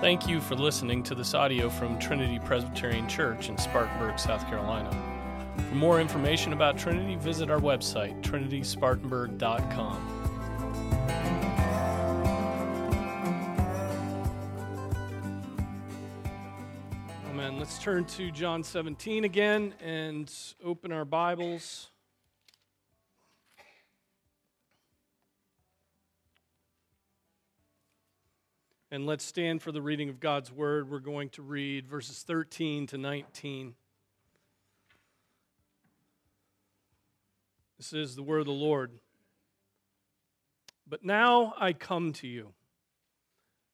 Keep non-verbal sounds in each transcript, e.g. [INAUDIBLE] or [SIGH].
Thank you for listening to this audio from Trinity Presbyterian Church in Spartanburg, South Carolina. For more information about Trinity, visit our website, trinityspartanburg.com. Amen. Let's turn to John 17 again and open our Bibles. And let's stand for the reading of God's word. We're going to read verses 13 to 19. This is the word of the Lord. But now I come to you.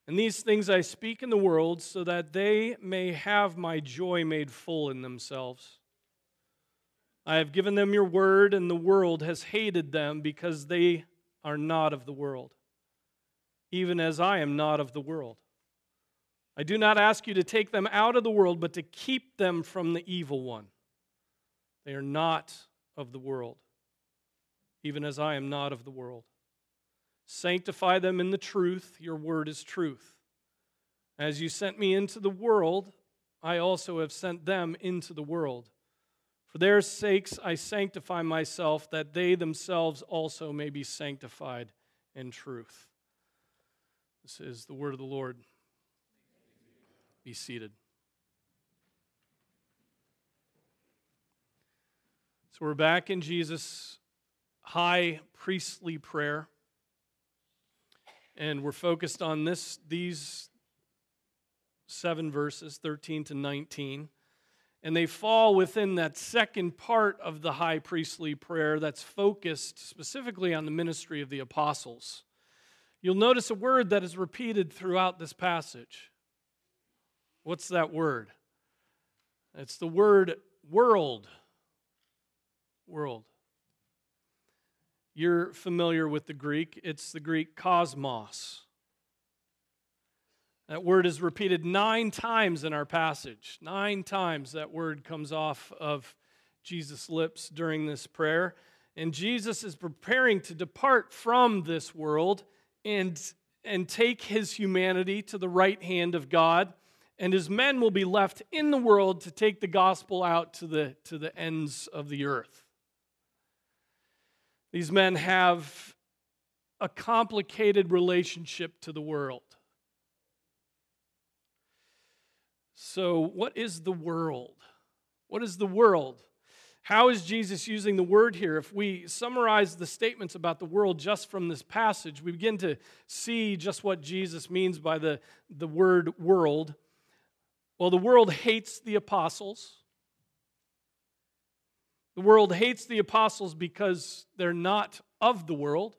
And these things I speak in the world so that they may have my joy made full in themselves. I have given them your word, and the world has hated them because they are not of the world even as I am not of the world. I do not ask you to take them out of the world, but to keep them from the evil one. They are not of the world, even as I am not of the world. Sanctify them in the truth, your word is truth. As you sent me into the world, I also have sent them into the world. For their sakes I sanctify myself, that they themselves also may be sanctified in truth. This is the word of the Lord. Be seated. So we're back in Jesus' high priestly prayer. And we're focused on this these seven verses, 13 to 19. And they fall within that second part of the high priestly prayer that's focused specifically on the ministry of the apostles you'll notice a word that is repeated throughout this passage. What's that word? It's the word world. World. You're familiar with the Greek, it's the Greek cosmos. That word is repeated nine times in our passage. Nine times that word comes off of Jesus' lips during this prayer. And Jesus is preparing to depart from this world and, and take his humanity to the right hand of God, and his men will be left in the world to take the gospel out to the, to the ends of the earth. These men have a complicated relationship to the world. So, what is the world? What is the world? How is Jesus using the word here? If we summarize the statements about the world just from this passage, we begin to see just what Jesus means by the, the word world. Well, the world hates the apostles. The world hates the apostles because they're not of the world.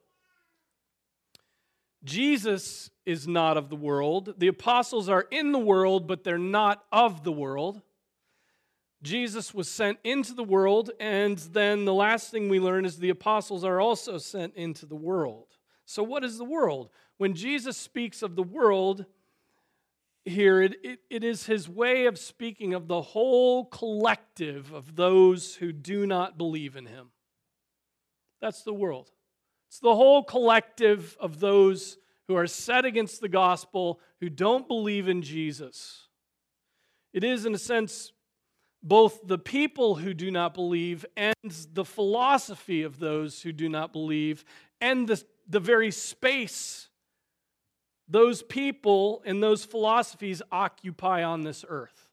Jesus is not of the world. The apostles are in the world, but they're not of the world. Jesus was sent into the world, and then the last thing we learn is the apostles are also sent into the world. So, what is the world? When Jesus speaks of the world here, it, it, it is his way of speaking of the whole collective of those who do not believe in him. That's the world. It's the whole collective of those who are set against the gospel, who don't believe in Jesus. It is, in a sense, both the people who do not believe and the philosophy of those who do not believe and the, the very space those people and those philosophies occupy on this earth.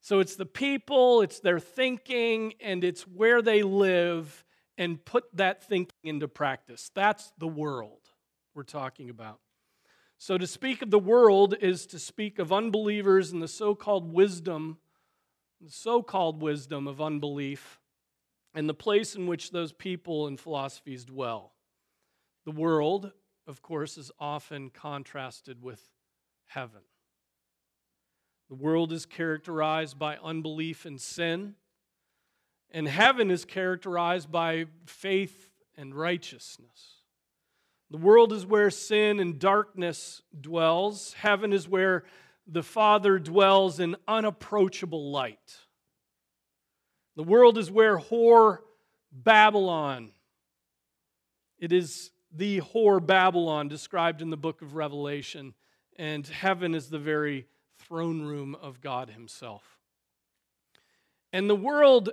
So it's the people, it's their thinking, and it's where they live and put that thinking into practice. That's the world we're talking about. So to speak of the world is to speak of unbelievers and the so called wisdom the so called wisdom of unbelief, and the place in which those people and philosophies dwell. The world, of course, is often contrasted with heaven. The world is characterized by unbelief and sin, and heaven is characterized by faith and righteousness. The world is where sin and darkness dwells. Heaven is where the Father dwells in unapproachable light. The world is where whore Babylon. It is the whore Babylon described in the book of Revelation. and heaven is the very throne room of God Himself. And the world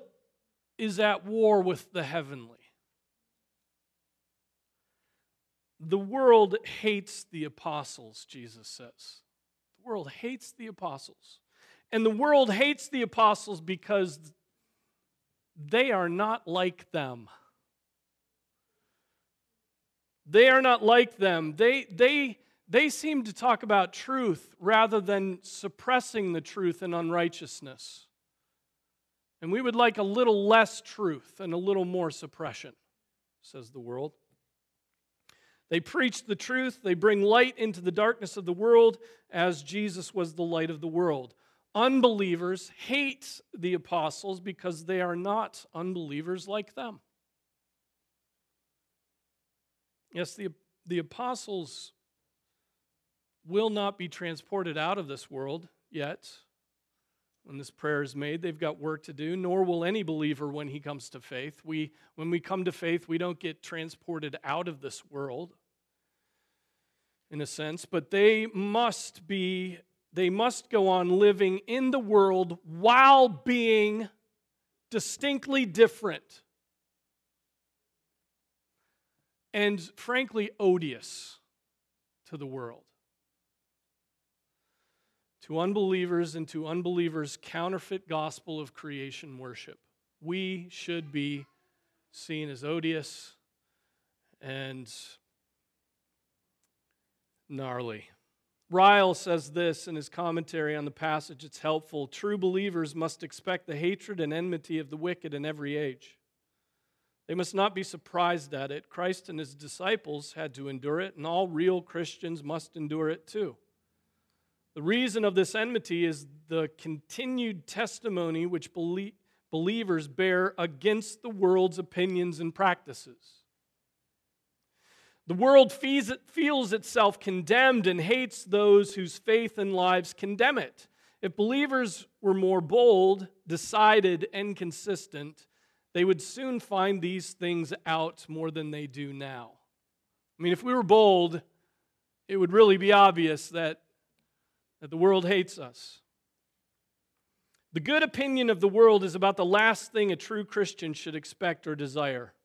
is at war with the heavenly. The world hates the apostles, Jesus says. World hates the apostles. And the world hates the apostles because they are not like them. They are not like them. They, they, they seem to talk about truth rather than suppressing the truth and unrighteousness. And we would like a little less truth and a little more suppression, says the world. They preach the truth, they bring light into the darkness of the world as Jesus was the light of the world. Unbelievers hate the apostles because they are not unbelievers like them. Yes, the, the apostles will not be transported out of this world yet. When this prayer is made, they've got work to do, nor will any believer when he comes to faith. We, when we come to faith, we don't get transported out of this world, in a sense, but they must be, they must go on living in the world while being distinctly different and frankly odious to the world. To unbelievers and to unbelievers' counterfeit gospel of creation worship. We should be seen as odious and gnarly. Ryle says this in his commentary on the passage. It's helpful. True believers must expect the hatred and enmity of the wicked in every age. They must not be surprised at it. Christ and his disciples had to endure it, and all real Christians must endure it too. The reason of this enmity is the continued testimony which believers bear against the world's opinions and practices. The world feels itself condemned and hates those whose faith and lives condemn it. If believers were more bold, decided, and consistent, they would soon find these things out more than they do now. I mean, if we were bold, it would really be obvious that, that the world hates us. The good opinion of the world is about the last thing a true Christian should expect or desire.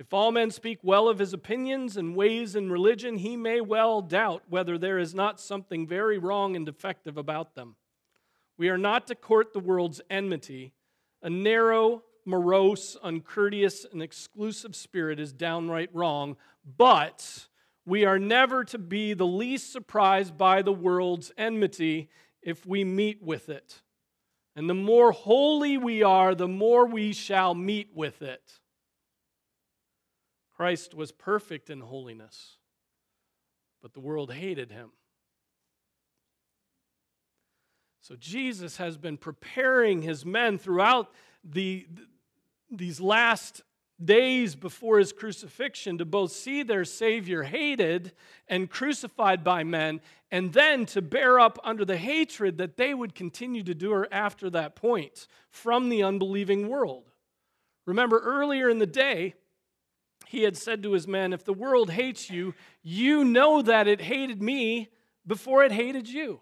If all men speak well of his opinions and ways in religion, he may well doubt whether there is not something very wrong and defective about them. We are not to court the world's enmity. A narrow, morose, uncourteous, and exclusive spirit is downright wrong, but we are never to be the least surprised by the world's enmity if we meet with it. And the more holy we are, the more we shall meet with it. Christ was perfect in holiness, but the world hated him. So Jesus has been preparing his men throughout the, these last days before his crucifixion to both see their Savior hated and crucified by men, and then to bear up under the hatred that they would continue to do after that point from the unbelieving world. Remember, earlier in the day, he had said to his men, If the world hates you, you know that it hated me before it hated you.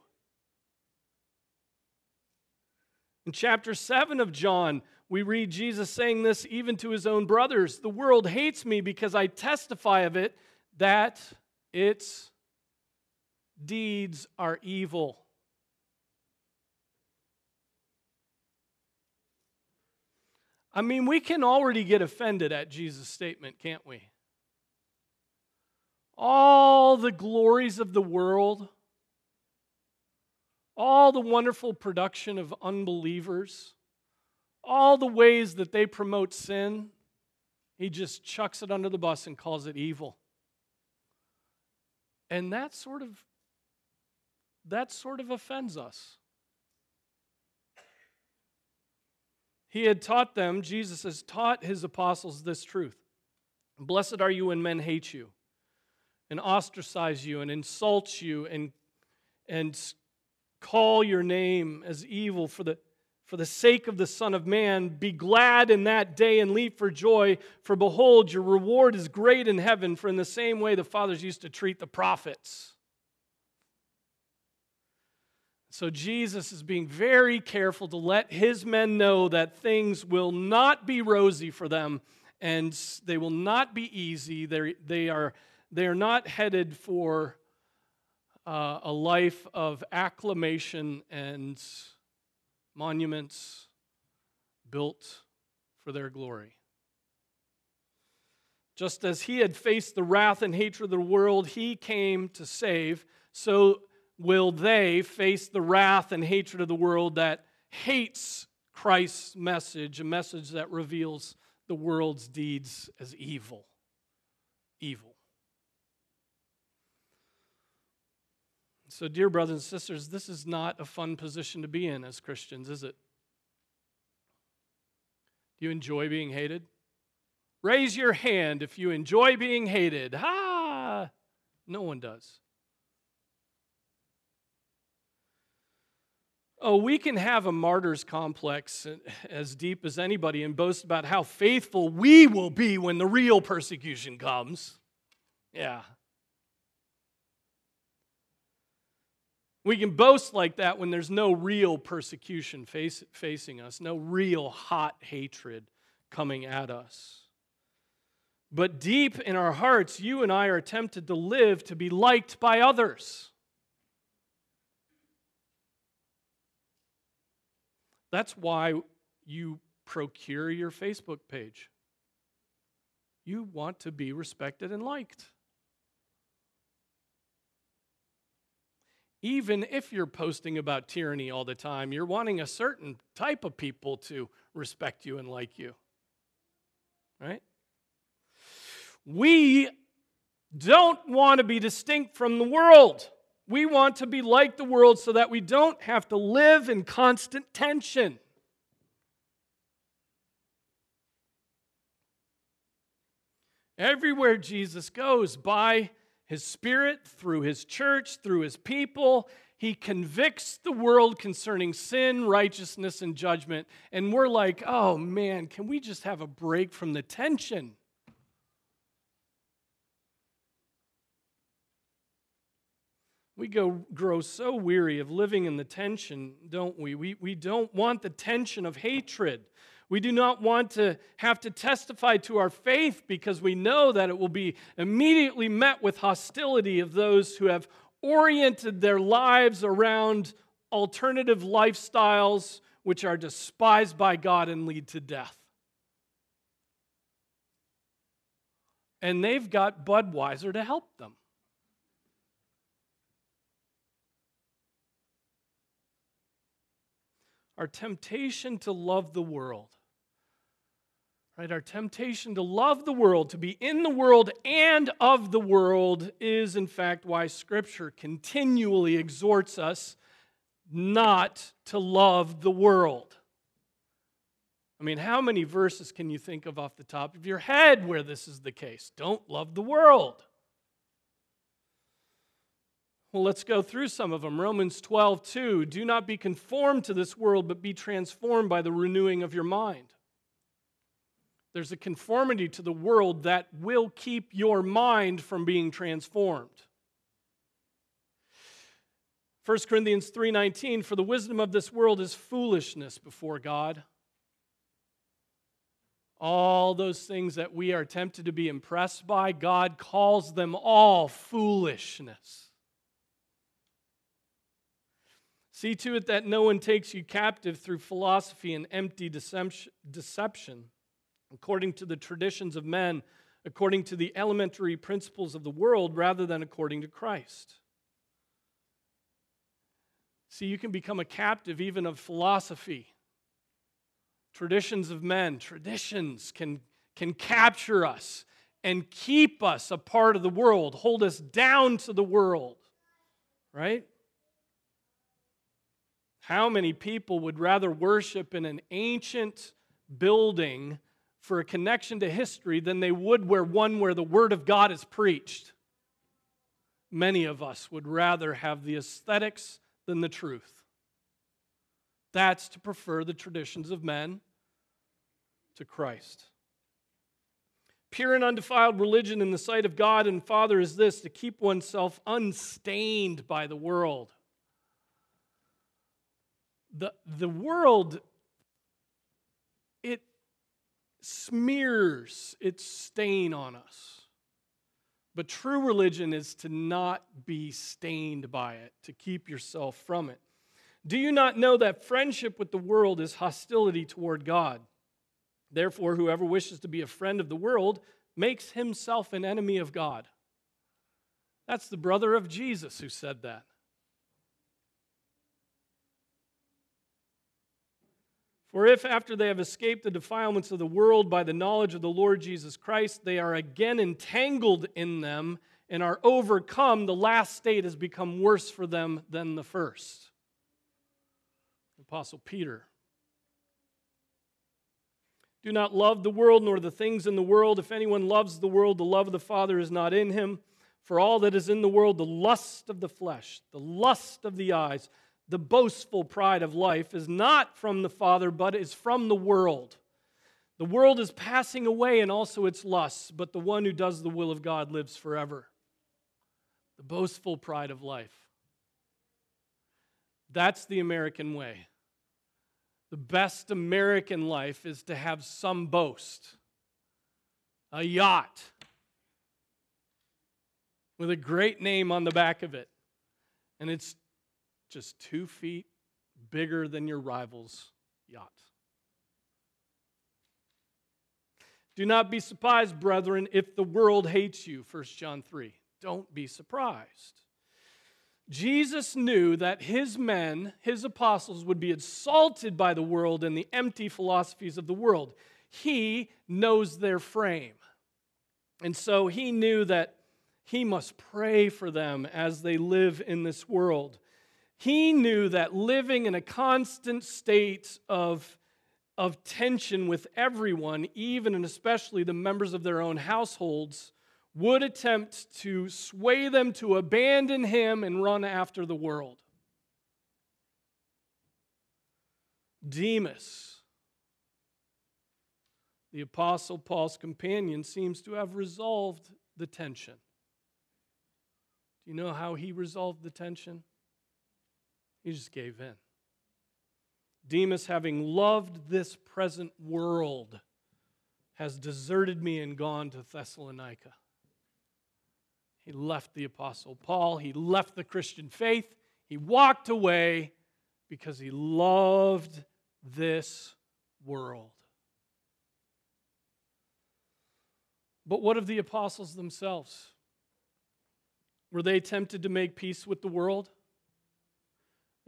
In chapter 7 of John, we read Jesus saying this even to his own brothers The world hates me because I testify of it that its deeds are evil. I mean, we can already get offended at Jesus' statement, can't we? All the glories of the world, all the wonderful production of unbelievers all the ways that they promote sin, he just chucks it under the bus and calls it evil. And that sort of that sort of offends us. He had taught them, Jesus has taught his apostles this truth. Blessed are you when men hate you and ostracize you and insult you and, and call your name as evil for the for the sake of the Son of Man. Be glad in that day and leap for joy, for behold, your reward is great in heaven, for in the same way the fathers used to treat the prophets. So Jesus is being very careful to let his men know that things will not be rosy for them and they will not be easy. They're, they, are, they are not headed for uh, a life of acclamation and monuments built for their glory. Just as he had faced the wrath and hatred of the world he came to save, so will they face the wrath and hatred of the world that hates Christ's message, a message that reveals the world's deeds as evil. Evil. So, dear brothers and sisters, this is not a fun position to be in as Christians, is it? Do you enjoy being hated? Raise your hand if you enjoy being hated. Ha! No one does. Oh, we can have a martyr's complex as deep as anybody and boast about how faithful we will be when the real persecution comes. Yeah. We can boast like that when there's no real persecution face, facing us, no real hot hatred coming at us. But deep in our hearts, you and I are tempted to live to be liked by others. That's why you procure your Facebook page. You want to be respected and liked. Even if you're posting about tyranny all the time, you're wanting a certain type of people to respect you and like you. Right? We don't want to be distinct from the world. We want to be like the world so that we don't have to live in constant tension. Everywhere Jesus goes, by his Spirit, through his church, through his people, he convicts the world concerning sin, righteousness, and judgment. And we're like, oh man, can we just have a break from the tension? We go, grow so weary of living in the tension, don't we? we? We don't want the tension of hatred. We do not want to have to testify to our faith because we know that it will be immediately met with hostility of those who have oriented their lives around alternative lifestyles which are despised by God and lead to death. And they've got Budweiser to help them. our temptation to love the world. Right? Our temptation to love the world, to be in the world and of the world, is in fact why Scripture continually exhorts us not to love the world. I mean, how many verses can you think of off the top of your head where this is the case? Don't love the world. Well, let's go through some of them. Romans 12, 2. Do not be conformed to this world, but be transformed by the renewing of your mind. There's a conformity to the world that will keep your mind from being transformed. 1 Corinthians 3:19 for the wisdom of this world is foolishness before God. All those things that we are tempted to be impressed by, God calls them all foolishness. See to it that no one takes you captive through philosophy and empty deception, according to the traditions of men, according to the elementary principles of the world, rather than according to Christ. See, you can become a captive even of philosophy. Traditions of men, traditions can, can capture us and keep us a part of the world, hold us down to the world, right? How many people would rather worship in an ancient building for a connection to history than they would where one where the Word of God is preached? Many of us would rather have the aesthetics than the truth. That's to prefer the traditions of men to Christ. Pure and undefiled religion in the sight of God and Father is this to keep oneself unstained by the world the, the world, it smears its stain on us. But true religion is to not be stained by it, to keep yourself from it. Do you not know that friendship with the world is hostility toward God? Therefore, whoever wishes to be a friend of the world makes himself an enemy of God. That's the brother of Jesus who said that. For if, after they have escaped the defilements of the world by the knowledge of the Lord Jesus Christ, they are again entangled in them and are overcome, the last state has become worse for them than the first. Apostle Peter. Do not love the world nor the things in the world. If anyone loves the world, the love of the Father is not in him. For all that is in the world, the lust of the flesh, the lust of the eyes, the boastful pride of life is not from the Father, but is from the world. The world is passing away and also its lusts, but the one who does the will of God lives forever. The boastful pride of life. That's the American way. The best American life is to have some boast a yacht with a great name on the back of it. And it's just two feet bigger than your rival's yacht. Do not be surprised, brethren, if the world hates you, 1 John 3. Don't be surprised. Jesus knew that his men, his apostles, would be insulted by the world and the empty philosophies of the world. He knows their frame. And so he knew that he must pray for them as they live in this world. He knew that living in a constant state of, of tension with everyone, even and especially the members of their own households, would attempt to sway them to abandon him and run after the world. Demas, the Apostle Paul's companion, seems to have resolved the tension. Do you know how he resolved the tension? He just gave in. Demas, having loved this present world, has deserted me and gone to Thessalonica. He left the Apostle Paul, he left the Christian faith, he walked away because he loved this world. But what of the apostles themselves? Were they tempted to make peace with the world?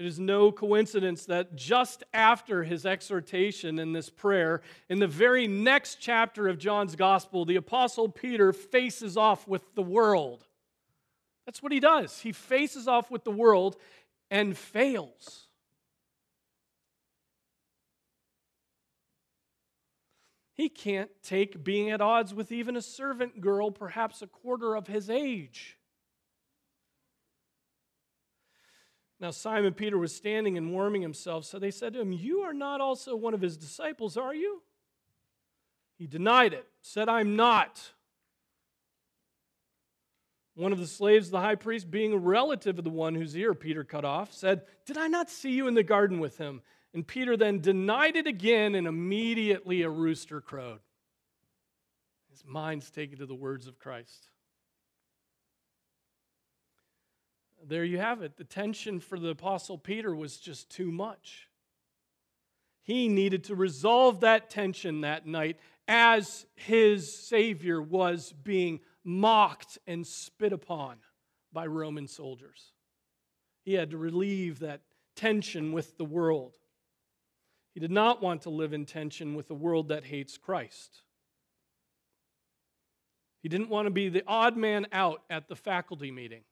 It is no coincidence that just after his exhortation in this prayer, in the very next chapter of John's gospel, the Apostle Peter faces off with the world. That's what he does. He faces off with the world and fails. He can't take being at odds with even a servant girl, perhaps a quarter of his age. Now, Simon Peter was standing and warming himself, so they said to him, You are not also one of his disciples, are you? He denied it, said, I'm not. One of the slaves of the high priest, being a relative of the one whose ear Peter cut off, said, Did I not see you in the garden with him? And Peter then denied it again, and immediately a rooster crowed. His mind's taken to the words of Christ. There you have it. The tension for the Apostle Peter was just too much. He needed to resolve that tension that night as his Savior was being mocked and spit upon by Roman soldiers. He had to relieve that tension with the world. He did not want to live in tension with a world that hates Christ. He didn't want to be the odd man out at the faculty meeting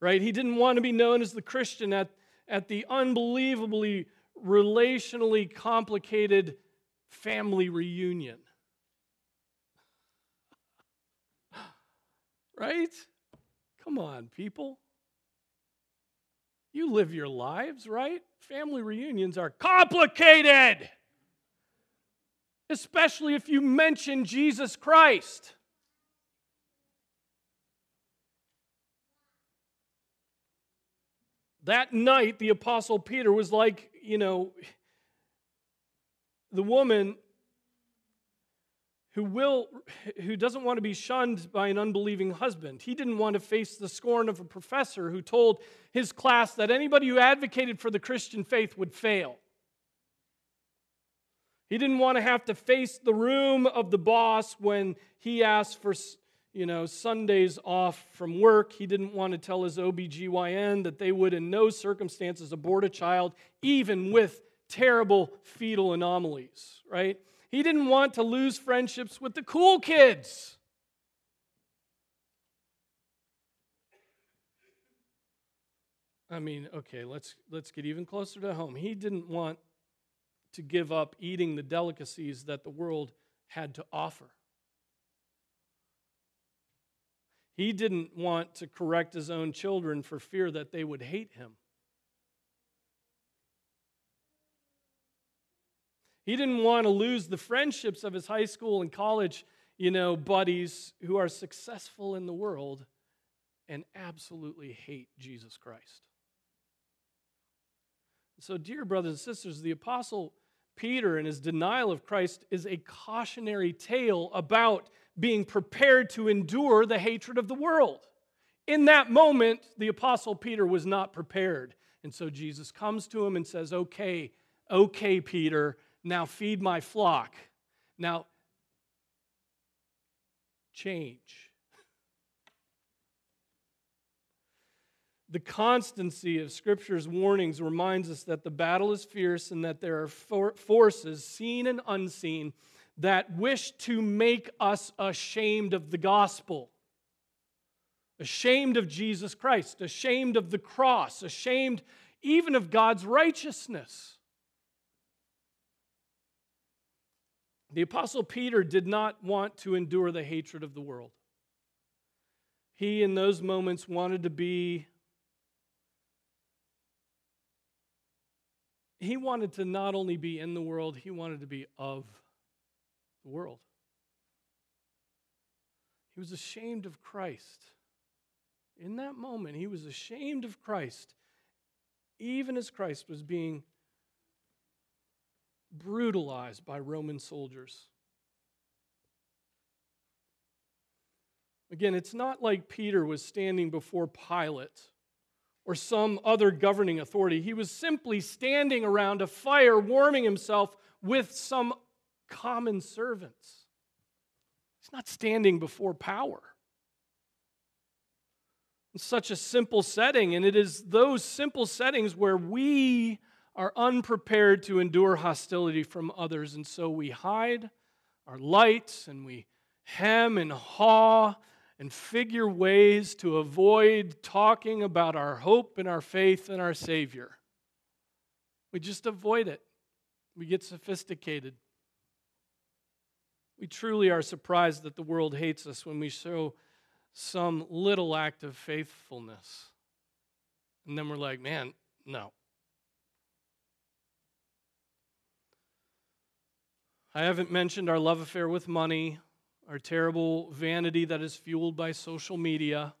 right? He didn't want to be known as the Christian at, at the unbelievably relationally complicated family reunion. [GASPS] right? Come on, people. You live your lives, right? Family reunions are complicated, especially if you mention Jesus Christ. That night, the Apostle Peter was like, you know, the woman who will who doesn't want to be shunned by an unbelieving husband. He didn't want to face the scorn of a professor who told his class that anybody who advocated for the christian faith would fail. He didn't want to have to face the room of the boss when he asked for you know sundays off from work he didn't want to tell his obgyn that they would in no circumstances abort a child even with terrible fetal anomalies right he didn't want to lose friendships with the cool kids. I mean, okay, let's let's get even closer to home. He didn't want to give up eating the delicacies that the world had to offer. He didn't want to correct his own children for fear that they would hate him. He didn't want to lose the friendships of his high school and college, you know, buddies who are successful in the world and absolutely hate Jesus Christ. So, dear brothers and sisters, the apostle Peter and his denial of Christ is a cautionary tale about being prepared to endure the hatred of the world. In that moment, the apostle Peter was not prepared. And so Jesus comes to him and says, Okay, okay, Peter, now feed my flock. Now, change. The constancy of Scripture's warnings reminds us that the battle is fierce and that there are forces, seen and unseen, that wish to make us ashamed of the gospel, ashamed of Jesus Christ, ashamed of the cross, ashamed even of God's righteousness. The Apostle Peter did not want to endure the hatred of the world. He, in those moments, wanted to be, he wanted to not only be in the world, he wanted to be of the world. He was ashamed of Christ. In that moment, he was ashamed of Christ, even as Christ was being brutalized by Roman soldiers. Again, it's not like Peter was standing before Pilate or some other governing authority. He was simply standing around a fire, warming himself with some common servants. He's not standing before power. It's such a simple setting, and it is those simple settings where we are unprepared to endure hostility from others, and so we hide our lights and we hem and haw and figure ways to avoid talking about our hope and our faith and our Savior. We just avoid it. We get sophisticated. We truly are surprised that the world hates us when we show some little act of faithfulness. And then we're like, man, no, I haven't mentioned our love affair with money, our terrible vanity that is fueled by social media,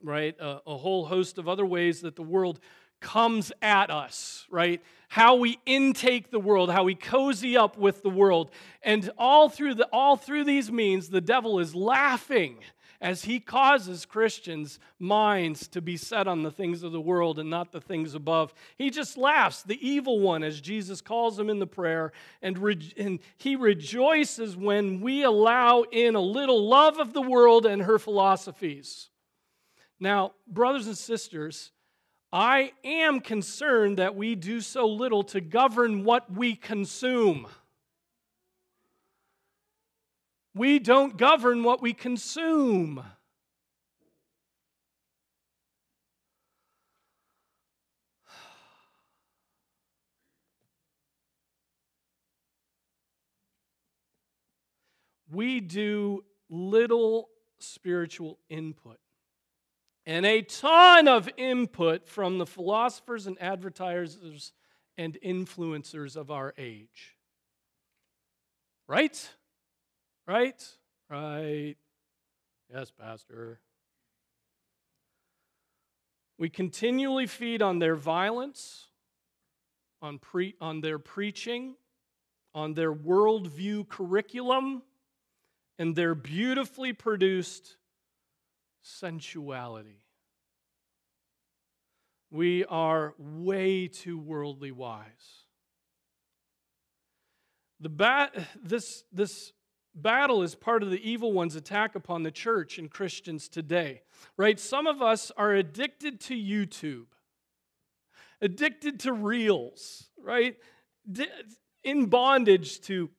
right? A, a, whole host of other ways that the world comes at us, right? How we intake the world, how we cozy up with the world. And all through, the, all through these means, the devil is laughing as he causes Christians' minds to be set on the things of the world and not the things above. He just laughs, the evil one, as Jesus calls him in the prayer, and, re- and he rejoices when we allow in a little love of the world and her philosophies. Now, brothers and sisters, I am concerned that we do so little to govern what we consume. We don't govern what we consume. We do little spiritual input and a ton of input from the philosophers and advertisers and influencers of our age. Right? Right? Right. Yes, Pastor. We continually feed on their violence, on, pre- on their preaching, on their worldview curriculum, and their beautifully produced sensuality. We are way too worldly wise. The bat, this, this battle is part of the evil one's attack upon the church and Christians today, right? Some of us are addicted to YouTube, addicted to reels, right? In bondage to,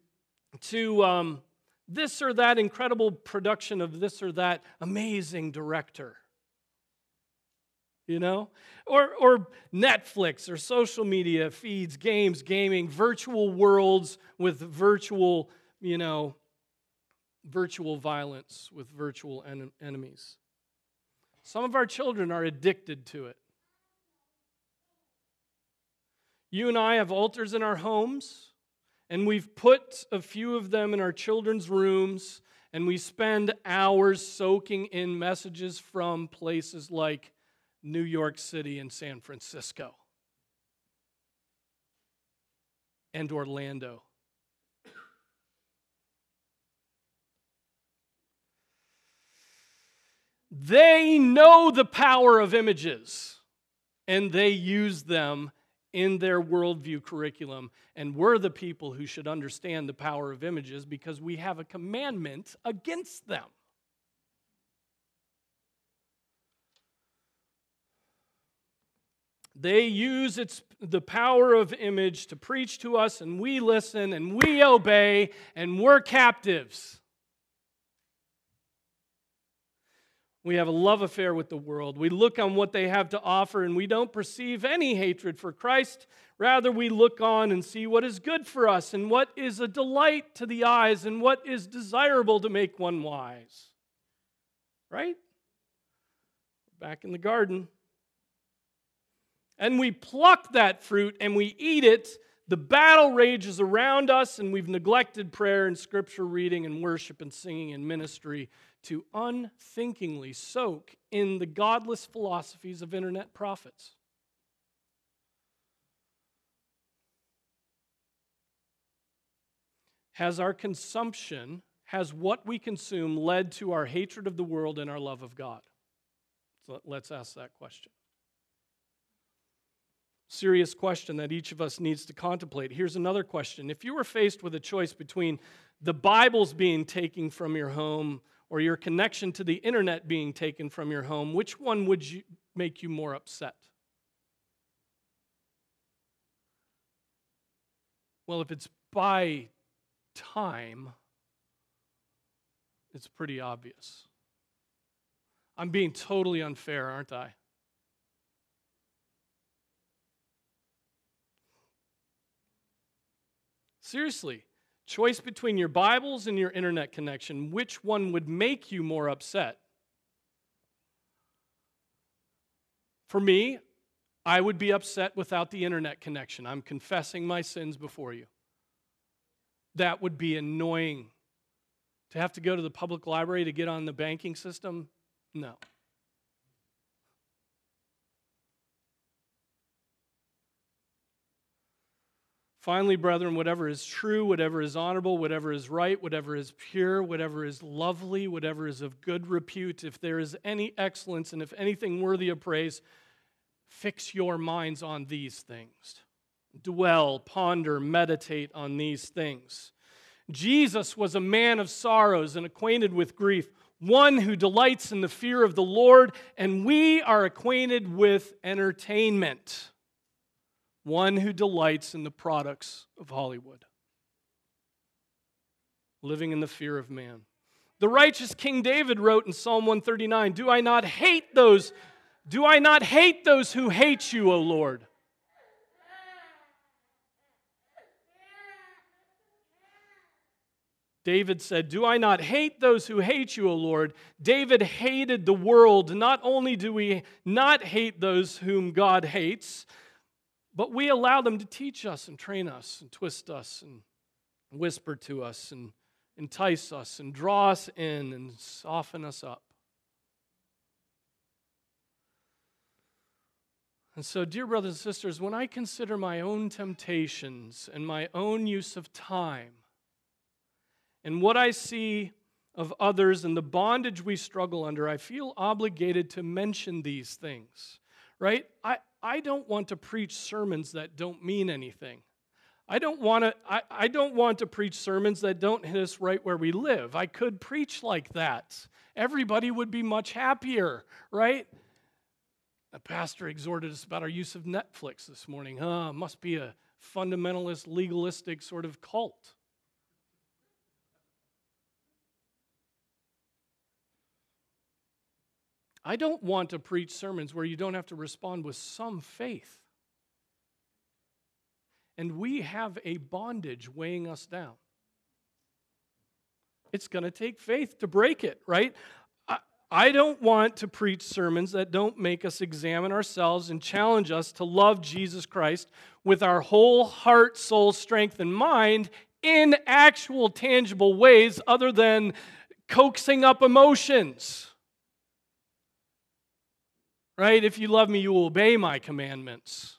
to um, this or that incredible production of this or that amazing director. You know? Or, or Netflix or social media feeds, games, gaming, virtual worlds with virtual, you know, virtual violence with virtual en- enemies. Some of our children are addicted to it. You and I have altars in our homes, and we've put a few of them in our children's rooms, and we spend hours soaking in messages from places like New York City and San Francisco and Orlando. They know the power of images and they use them in their worldview curriculum. And we're the people who should understand the power of images because we have a commandment against them. They use its, the power of image to preach to us, and we listen and we obey, and we're captives. We have a love affair with the world. We look on what they have to offer and we don't perceive any hatred for Christ. Rather, we look on and see what is good for us and what is a delight to the eyes and what is desirable to make one wise. Right? Back in the garden. And we pluck that fruit and we eat it. The battle rages around us, and we've neglected prayer and scripture reading and worship and singing and ministry to unthinkingly soak in the godless philosophies of internet prophets. Has our consumption, has what we consume led to our hatred of the world and our love of God? So let's ask that question. Serious question that each of us needs to contemplate. Here's another question. If you were faced with a choice between the Bible's being taken from your home, or your connection to the internet being taken from your home, which one would you, make you more upset? Well, if it's by time, it's pretty obvious. I'm being totally unfair, aren't I? Seriously, Choice between your Bibles and your internet connection. Which one would make you more upset? For me, I would be upset without the internet connection. I'm confessing my sins before you. That would be annoying. To have to go to the public library to get on the banking system? No. Finally, brethren, whatever is true, whatever is honorable, whatever is right, whatever is pure, whatever is lovely, whatever is of good repute, if there is any excellence and if anything worthy of praise, fix your minds on these things. Dwell, ponder, meditate on these things. Jesus was a man of sorrows and acquainted with grief, one who delights in the fear of the Lord, and we are acquainted with entertainment one who delights in the products of Hollywood, living in the fear of man. The righteous King David wrote in Psalm 139 Do I not hate those? Do I not hate those who hate you, O Lord? David said, Do I not hate those who hate you, O Lord? David hated the world. Not only do we not hate those whom God hates, but we allow them to teach us and train us and twist us and whisper to us and entice us and draw us in and soften us up. And so, dear brothers and sisters, when I consider my own temptations and my own use of time and what I see of others and the bondage we struggle under, I feel obligated to mention these things, right? I, I don't want to preach sermons that don't mean anything. I don't want to I, I don't want to preach sermons that don't hit us right where we live. I could preach like that. Everybody would be much happier, right? A pastor exhorted us about our use of Netflix this morning. Huh, must be a fundamentalist, legalistic sort of cult. I don't want to preach sermons where you don't have to respond with some faith. And we have a bondage weighing us down. It's going to take faith to break it, right? I don't want to preach sermons that don't make us examine ourselves and challenge us to love Jesus Christ with our whole heart, soul, strength, and mind in actual, tangible ways other than coaxing up emotions. Right? If you love me, you will obey my commandments.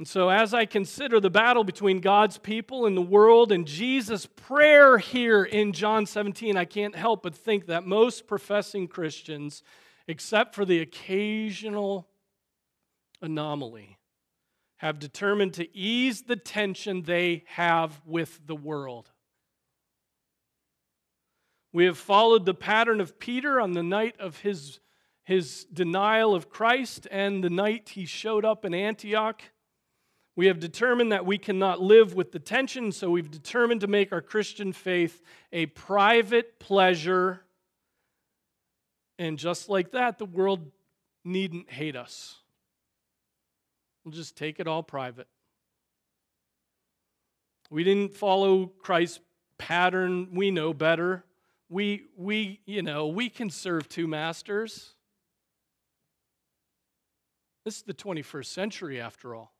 And so, as I consider the battle between God's people and the world and Jesus' prayer here in John 17, I can't help but think that most professing Christians, except for the occasional anomaly, have determined to ease the tension they have with the world. We have followed the pattern of Peter on the night of his, his denial of Christ and the night he showed up in Antioch. We have determined that we cannot live with the tension, so we've determined to make our Christian faith a private pleasure. And just like that, the world needn't hate us. We'll just take it all private. We didn't follow Christ's pattern. We know better. We, we, you know, we can serve two masters. This is the 21st century, after all.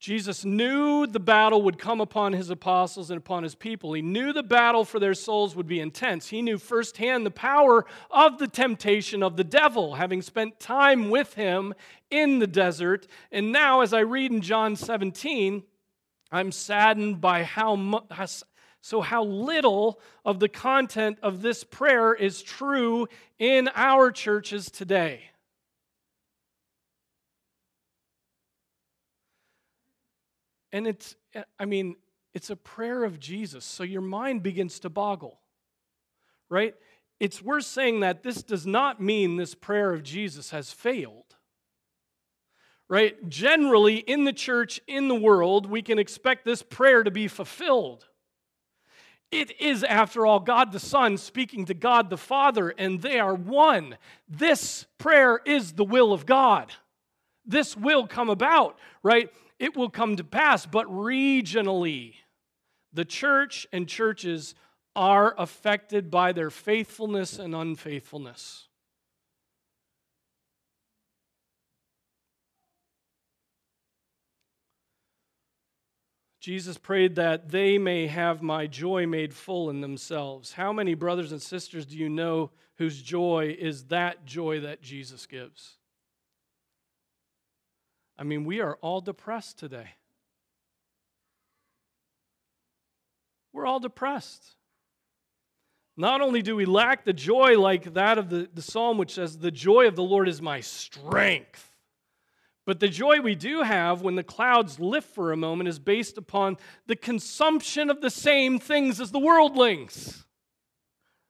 Jesus knew the battle would come upon his apostles and upon his people. He knew the battle for their souls would be intense. He knew firsthand the power of the temptation of the devil, having spent time with him in the desert. And now, as I read in John 17, I'm saddened by how much. So, how little of the content of this prayer is true in our churches today? And it's, I mean, it's a prayer of Jesus. So your mind begins to boggle, right? It's worth saying that this does not mean this prayer of Jesus has failed, right? Generally, in the church, in the world, we can expect this prayer to be fulfilled. It is, after all, God the Son speaking to God the Father, and they are one. This prayer is the will of God. This will come about, right? it will come to pass, but regionally, the church and churches are affected by their faithfulness and unfaithfulness. Jesus prayed that they may have my joy made full in themselves. How many brothers and sisters do you know whose joy is that joy that Jesus gives? I mean, we are all depressed today. We're all depressed. Not only do we lack the joy like that of the, the psalm, which says, The joy of the Lord is my strength. But the joy we do have when the clouds lift for a moment is based upon the consumption of the same things as the worldlings.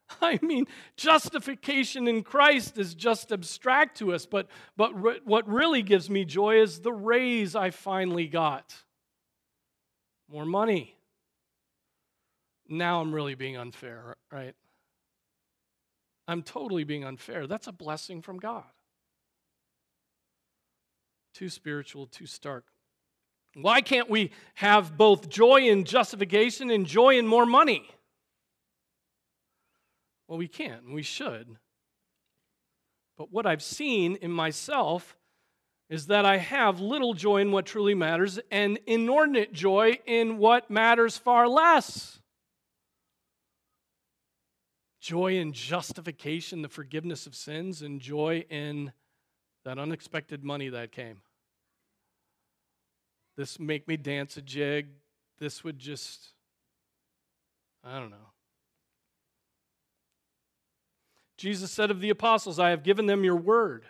[LAUGHS] I mean, justification in Christ is just abstract to us, but, but re- what really gives me joy is the raise I finally got. More money. Now I'm really being unfair, right? I'm totally being unfair. That's a blessing from God. Too spiritual, too stark. Why can't we have both joy in justification and joy in more money? Well, we can, and we should. But what I've seen in myself is that I have little joy in what truly matters and inordinate joy in what matters far less. joy in justification, the forgiveness of sins, and joy in that unexpected money that came. This make me dance a jig. This would just, I don't know. Jesus said of the apostles, I have given them your word.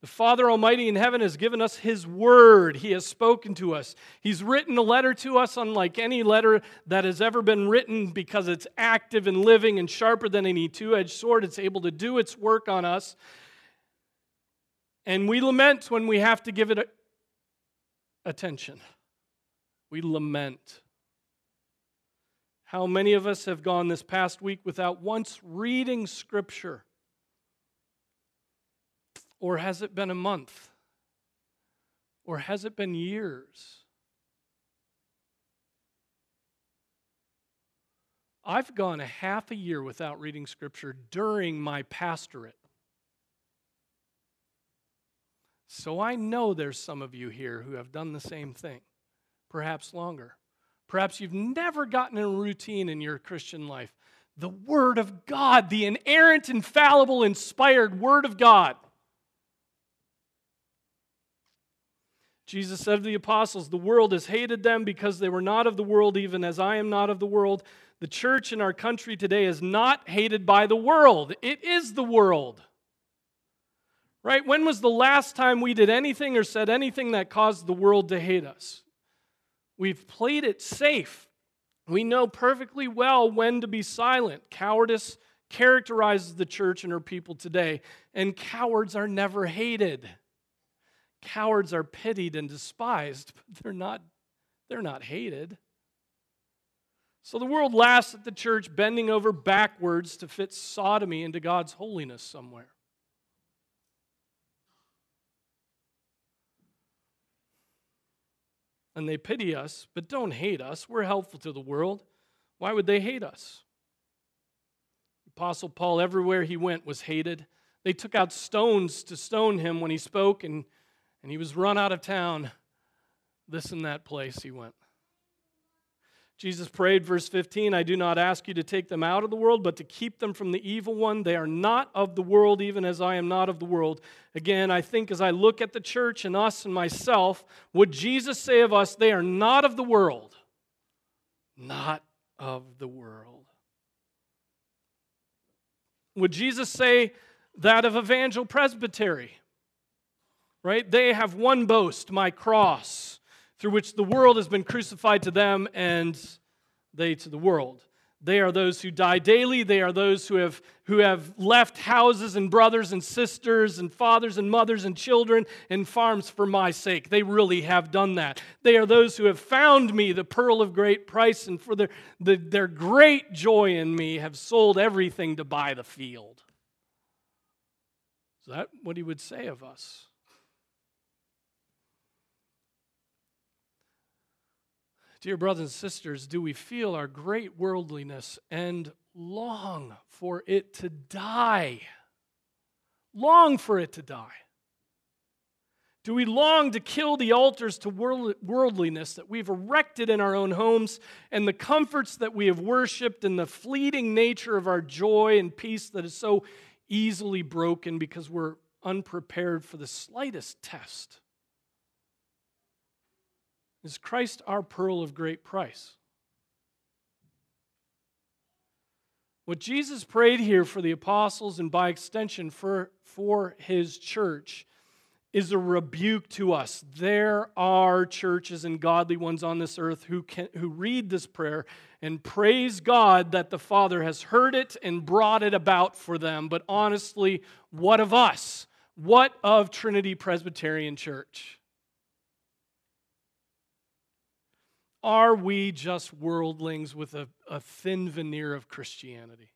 The Father Almighty in heaven has given us His Word. He has spoken to us. He's written a letter to us unlike any letter that has ever been written because it's active and living and sharper than any two edged sword. It's able to do its work on us. And we lament when we have to give it attention. We lament. How many of us have gone this past week without once reading Scripture? Or has it been a month? Or has it been years? I've gone a half a year without reading Scripture during my pastorate. So I know there's some of you here who have done the same thing, perhaps longer. Perhaps you've never gotten a routine in your Christian life. The Word of God, the inerrant, infallible, inspired Word of God. Jesus said to the apostles, The world has hated them because they were not of the world, even as I am not of the world. The church in our country today is not hated by the world, it is the world. Right? When was the last time we did anything or said anything that caused the world to hate us? We've played it safe. We know perfectly well when to be silent. Cowardice characterizes the church and her people today, and cowards are never hated. Cowards are pitied and despised, but they're not, they're not hated. So the world laughs at the church bending over backwards to fit sodomy into God's holiness somewhere. And they pity us, but don't hate us. We're helpful to the world. Why would they hate us? Apostle Paul, everywhere he went, was hated. They took out stones to stone him when he spoke, and and he was run out of town. This and that place he went. Jesus prayed, verse 15, I do not ask you to take them out of the world, but to keep them from the evil one. They are not of the world, even as I am not of the world. Again, I think as I look at the church and us and myself, would Jesus say of us, they are not of the world? Not of the world. Would Jesus say that of Evangel Presbytery? right? They have one boast, my cross, through which the world has been crucified to them and they to the world. They are those who die daily. They are those who have, who have left houses and brothers and sisters and fathers and mothers and children and farms for my sake. They really have done that. They are those who have found me, the pearl of great price, and for their, the, their great joy in me have sold everything to buy the field. Is that what he would say of us? Dear brothers and sisters, do we feel our great worldliness and long for it to die? Long for it to die. Do we long to kill the altars to worldliness that we've erected in our own homes and the comforts that we have worshiped and the fleeting nature of our joy and peace that is so easily broken because we're unprepared for the slightest test? Is Christ our pearl of great price? What Jesus prayed here for the apostles and by extension for, for his church is a rebuke to us. There are churches and godly ones on this earth who, can, who read this prayer and praise God that the Father has heard it and brought it about for them. But honestly, what of us? What of Trinity Presbyterian Church? Are we just worldlings with a, a thin veneer of Christianity?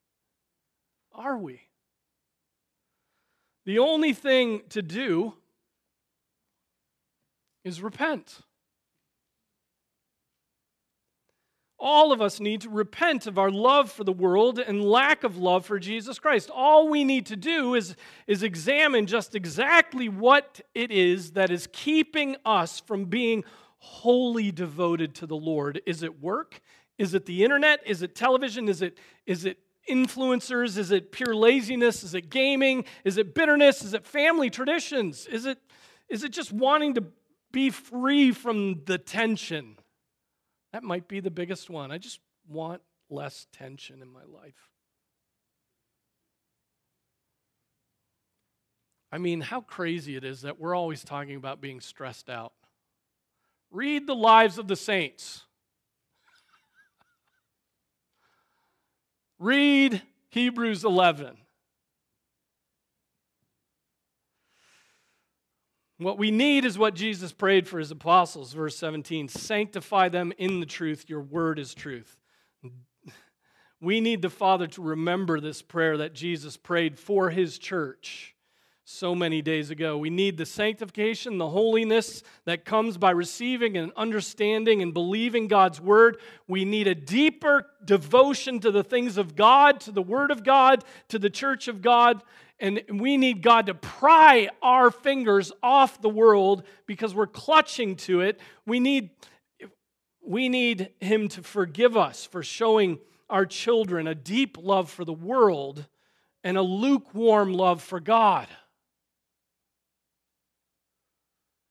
Are we? The only thing to do is repent. All of us need to repent of our love for the world and lack of love for Jesus Christ. All we need to do is, is examine just exactly what it is that is keeping us from being wholly devoted to the Lord? Is it work? Is it the internet? Is it television? Is it, is it influencers? Is it pure laziness? Is it gaming? Is it bitterness? Is it family traditions? Is it, is it just wanting to be free from the tension? That might be the biggest one. I just want less tension in my life. I mean, how crazy it is that we're always talking about being stressed out. Read the lives of the saints. Read Hebrews 11. What we need is what Jesus prayed for his apostles, verse 17 sanctify them in the truth, your word is truth. We need the Father to remember this prayer that Jesus prayed for his church so many days ago. We need the sanctification, the holiness that comes by receiving and understanding and believing God's word. We need a deeper devotion to the things of God, to the word of God, to the church of God. And we need God to pry our fingers off the world because we're clutching to it. We need, we need Him to forgive us for showing our children a deep love for the world and a lukewarm love for God.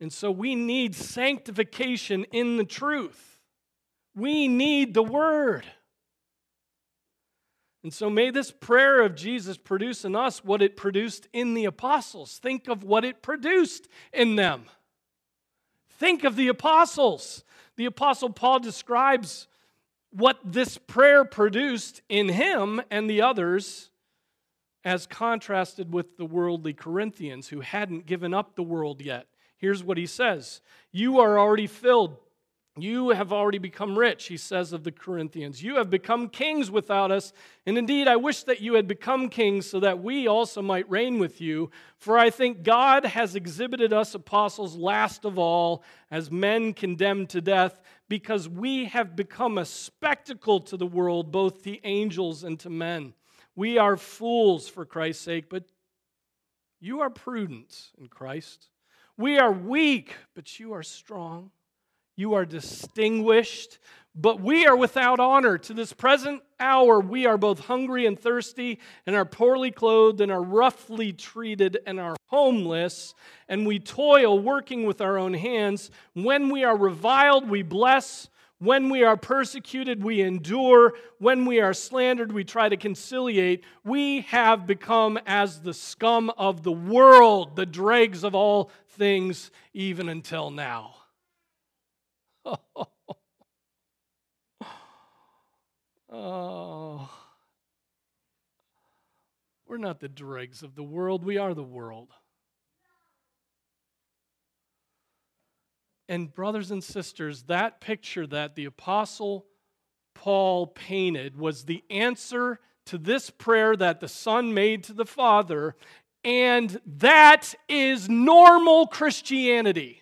And so we need sanctification in the truth. We need the Word. And so may this prayer of Jesus produce in us what it produced in the apostles. Think of what it produced in them. Think of the apostles. The apostle Paul describes what this prayer produced in him and the others as contrasted with the worldly Corinthians who hadn't given up the world yet. Here's what he says You are already filled. You have already become rich, he says of the Corinthians. You have become kings without us. And indeed, I wish that you had become kings so that we also might reign with you. For I think God has exhibited us apostles last of all as men condemned to death, because we have become a spectacle to the world, both to angels and to men. We are fools for Christ's sake, but you are prudent in Christ. We are weak, but you are strong. You are distinguished, but we are without honor. To this present hour, we are both hungry and thirsty, and are poorly clothed, and are roughly treated, and are homeless, and we toil working with our own hands. When we are reviled, we bless. When we are persecuted, we endure. When we are slandered, we try to conciliate. We have become as the scum of the world, the dregs of all things, even until now. [LAUGHS] oh. We're not the dregs of the world, we are the world. And, brothers and sisters, that picture that the Apostle Paul painted was the answer to this prayer that the Son made to the Father, and that is normal Christianity.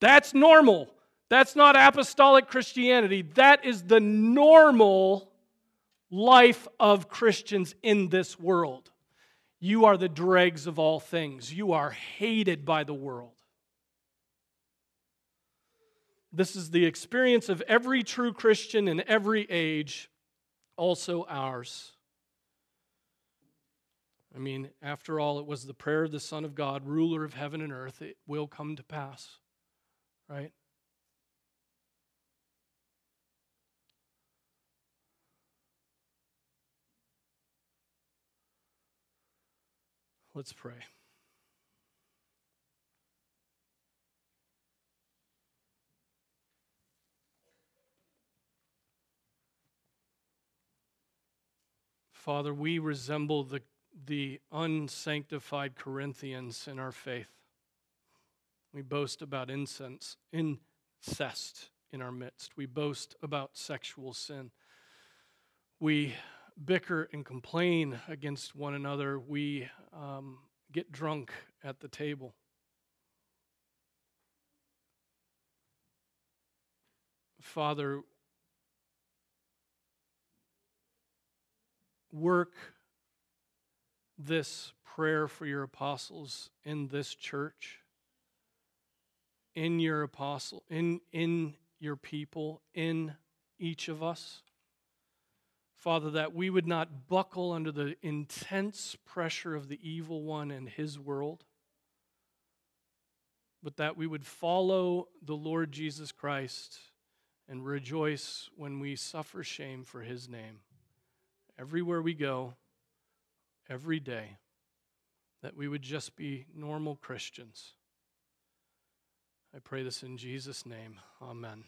That's normal. That's not apostolic Christianity. That is the normal life of Christians in this world. You are the dregs of all things. You are hated by the world. This is the experience of every true Christian in every age, also ours. I mean, after all, it was the prayer of the Son of God, ruler of heaven and earth. It will come to pass, right? Let's pray. Father, we resemble the, the unsanctified Corinthians in our faith. We boast about incense, incest in our midst. We boast about sexual sin. We bicker and complain against one another. We um, get drunk at the table. Father, work this prayer for your apostles in this church, in your apostle, in, in your people, in each of us. Father, that we would not buckle under the intense pressure of the evil one and his world, but that we would follow the Lord Jesus Christ and rejoice when we suffer shame for his name. Everywhere we go, every day, that we would just be normal Christians. I pray this in Jesus' name. Amen.